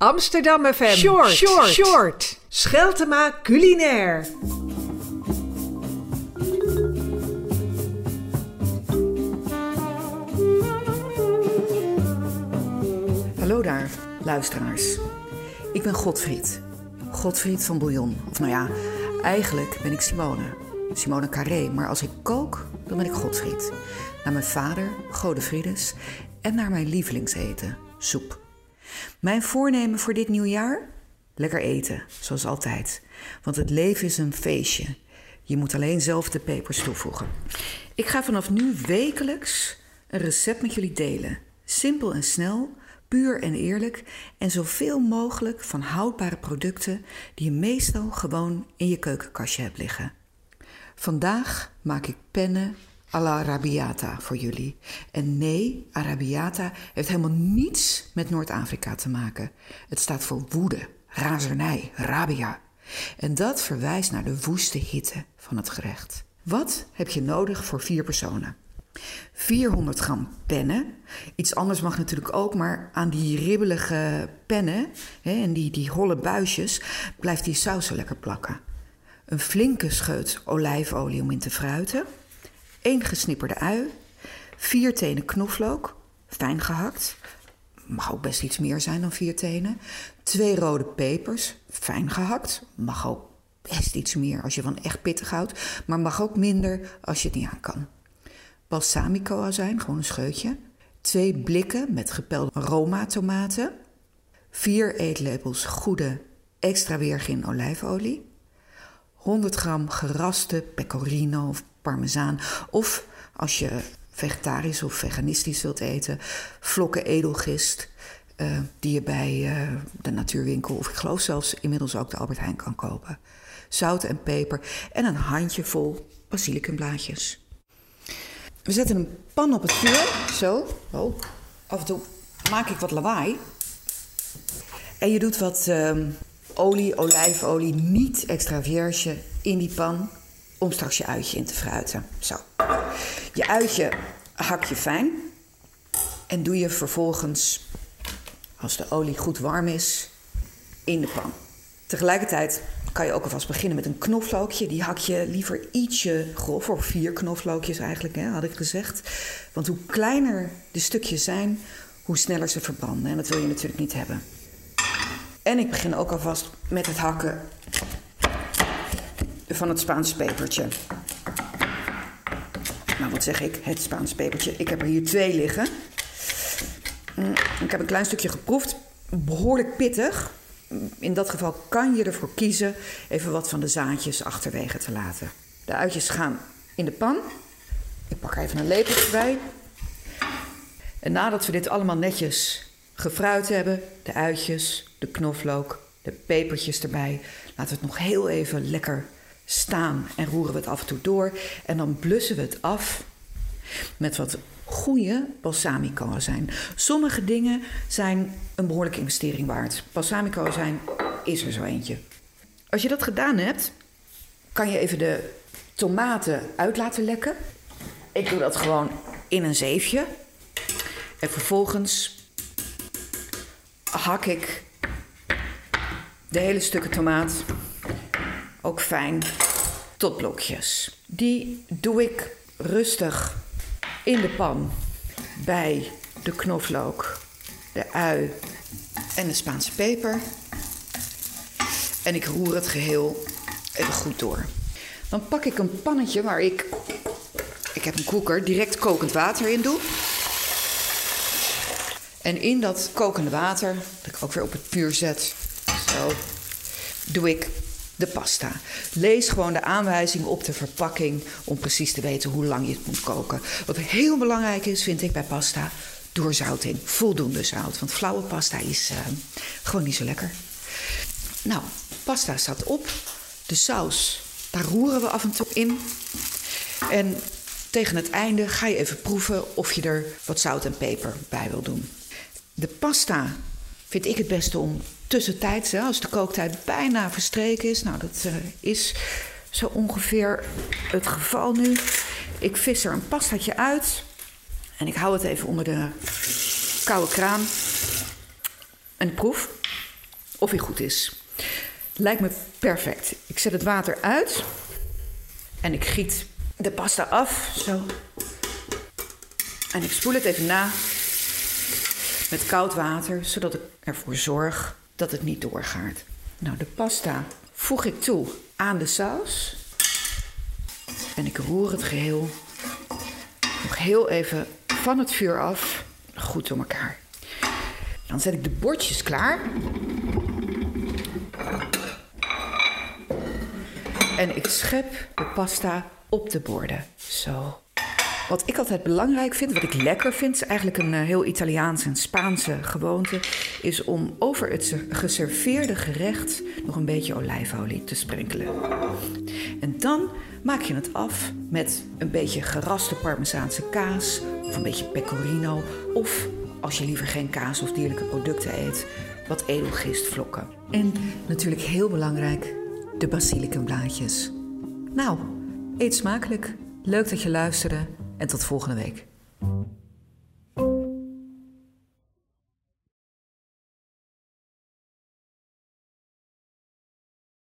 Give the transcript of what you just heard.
Amsterdam FM. Short. Short. Short. Scheltema culinair. Hallo daar, luisteraars. Ik ben Godfried. Godfried van Bouillon. Of nou ja, eigenlijk ben ik Simone. Simone Carré. Maar als ik kook, dan ben ik Godfried. Naar mijn vader, Godefrides. En naar mijn lievelingseten, soep. Mijn voornemen voor dit nieuwjaar? Lekker eten, zoals altijd. Want het leven is een feestje. Je moet alleen zelf de pepers toevoegen. Ik ga vanaf nu wekelijks een recept met jullie delen. Simpel en snel, puur en eerlijk en zoveel mogelijk van houdbare producten die je meestal gewoon in je keukenkastje hebt liggen. Vandaag maak ik pennen Arabiata voor jullie. En nee, Arabiata heeft helemaal niets met Noord-Afrika te maken. Het staat voor woede, razernij, rabia. En dat verwijst naar de woeste hitte van het gerecht. Wat heb je nodig voor vier personen? 400 gram pennen. Iets anders mag natuurlijk ook, maar aan die ribbelige pennen hè, en die, die holle buisjes blijft die saus lekker plakken. Een flinke scheut olijfolie om in te fruiten. 1 gesnipperde ui, 4 tenen knoflook, fijn gehakt. Mag ook best iets meer zijn dan 4 tenen. 2 rode pepers, fijn gehakt. Mag ook best iets meer als je van echt pittig houdt, maar mag ook minder als je het niet aan kan. Balsamico azijn, gewoon een scheutje. 2 blikken met gepelde Roma tomaten. 4 eetlepels goede extra weergin olijfolie. 100 gram geraste pecorino of parmezaan. Of als je vegetarisch of veganistisch wilt eten, vlokken edelgist. Uh, die je bij uh, de natuurwinkel of ik geloof zelfs inmiddels ook de Albert Heijn kan kopen. Zout en peper en een handjevol basilicumblaadjes. We zetten een pan op het vuur, zo. Oh, af en toe maak ik wat lawaai. En je doet wat uh, olie, olijfolie, niet extra vierge in die pan om straks je uitje in te fruiten. Zo. Je uitje hak je fijn en doe je vervolgens, als de olie goed warm is, in de pan. Tegelijkertijd kan je ook alvast beginnen met een knoflookje. Die hak je liever ietsje grover, of vier knoflookjes eigenlijk, hè, had ik gezegd. Want hoe kleiner de stukjes zijn, hoe sneller ze verbranden. En dat wil je natuurlijk niet hebben. En ik begin ook alvast met het hakken van het Spaanse pepertje. Nou, wat zeg ik? Het Spaanse pepertje. Ik heb er hier twee liggen. Mm, ik heb een klein stukje geproefd. Behoorlijk pittig. In dat geval kan je ervoor kiezen even wat van de zaadjes achterwege te laten. De uitjes gaan in de pan. Ik pak even een lepeltje bij. En nadat we dit allemaal netjes gefruit hebben, de uitjes, de knoflook, de pepertjes erbij, laten we het nog heel even lekker staan en roeren we het af en toe door. En dan blussen we het af met wat goede balsamico zijn. Sommige dingen zijn een behoorlijke investering waard. Balsamico zijn is er zo eentje. Als je dat gedaan hebt, kan je even de tomaten uit laten lekken. Ik doe dat gewoon in een zeefje. En vervolgens hak ik de hele stukken tomaat ook fijn tot blokjes. Die doe ik rustig in de pan bij de knoflook, de ui en de Spaanse peper. En ik roer het geheel even goed door. Dan pak ik een pannetje waar ik, ik heb een koeker, direct kokend water in doe. En in dat kokende water, dat ik ook weer op het vuur zet, zo, doe ik de pasta. Lees gewoon de aanwijzing op de verpakking om precies te weten hoe lang je het moet koken. Wat heel belangrijk is, vind ik bij pasta, doorzouting. Voldoende zout, want flauwe pasta is uh, gewoon niet zo lekker. Nou, pasta staat op. De saus, daar roeren we af en toe in. En tegen het einde ga je even proeven of je er wat zout en peper bij wil doen. De pasta vind ik het beste om tussentijds, als de kooktijd bijna verstreken is. Nou, dat uh, is zo ongeveer het geval nu. Ik vis er een pastaatje uit. En ik hou het even onder de koude kraan. En proef. of hij goed is. Lijkt me perfect. Ik zet het water uit en ik giet de pasta af, zo. En ik spoel het even na met koud water, zodat ik ervoor zorg dat het niet doorgaat. Nou, de pasta voeg ik toe aan de saus. En ik roer het geheel nog heel even van het vuur af goed door elkaar. Dan zet ik de bordjes klaar. En ik schep de pasta op de borden. Zo. Wat ik altijd belangrijk vind, wat ik lekker vind, is eigenlijk een eh, heel Italiaans en Spaanse gewoonte, is om over het geserveerde gerecht nog een beetje olijfolie te sprenkelen. En dan maak je het af met een beetje geraste parmezaanse kaas of een beetje pecorino of als je liever geen kaas of dierlijke producten eet, wat edelgistvlokken. En natuurlijk heel belangrijk, de basilicumblaadjes. Nou, eet smakelijk. Leuk dat je luisterde en tot volgende week.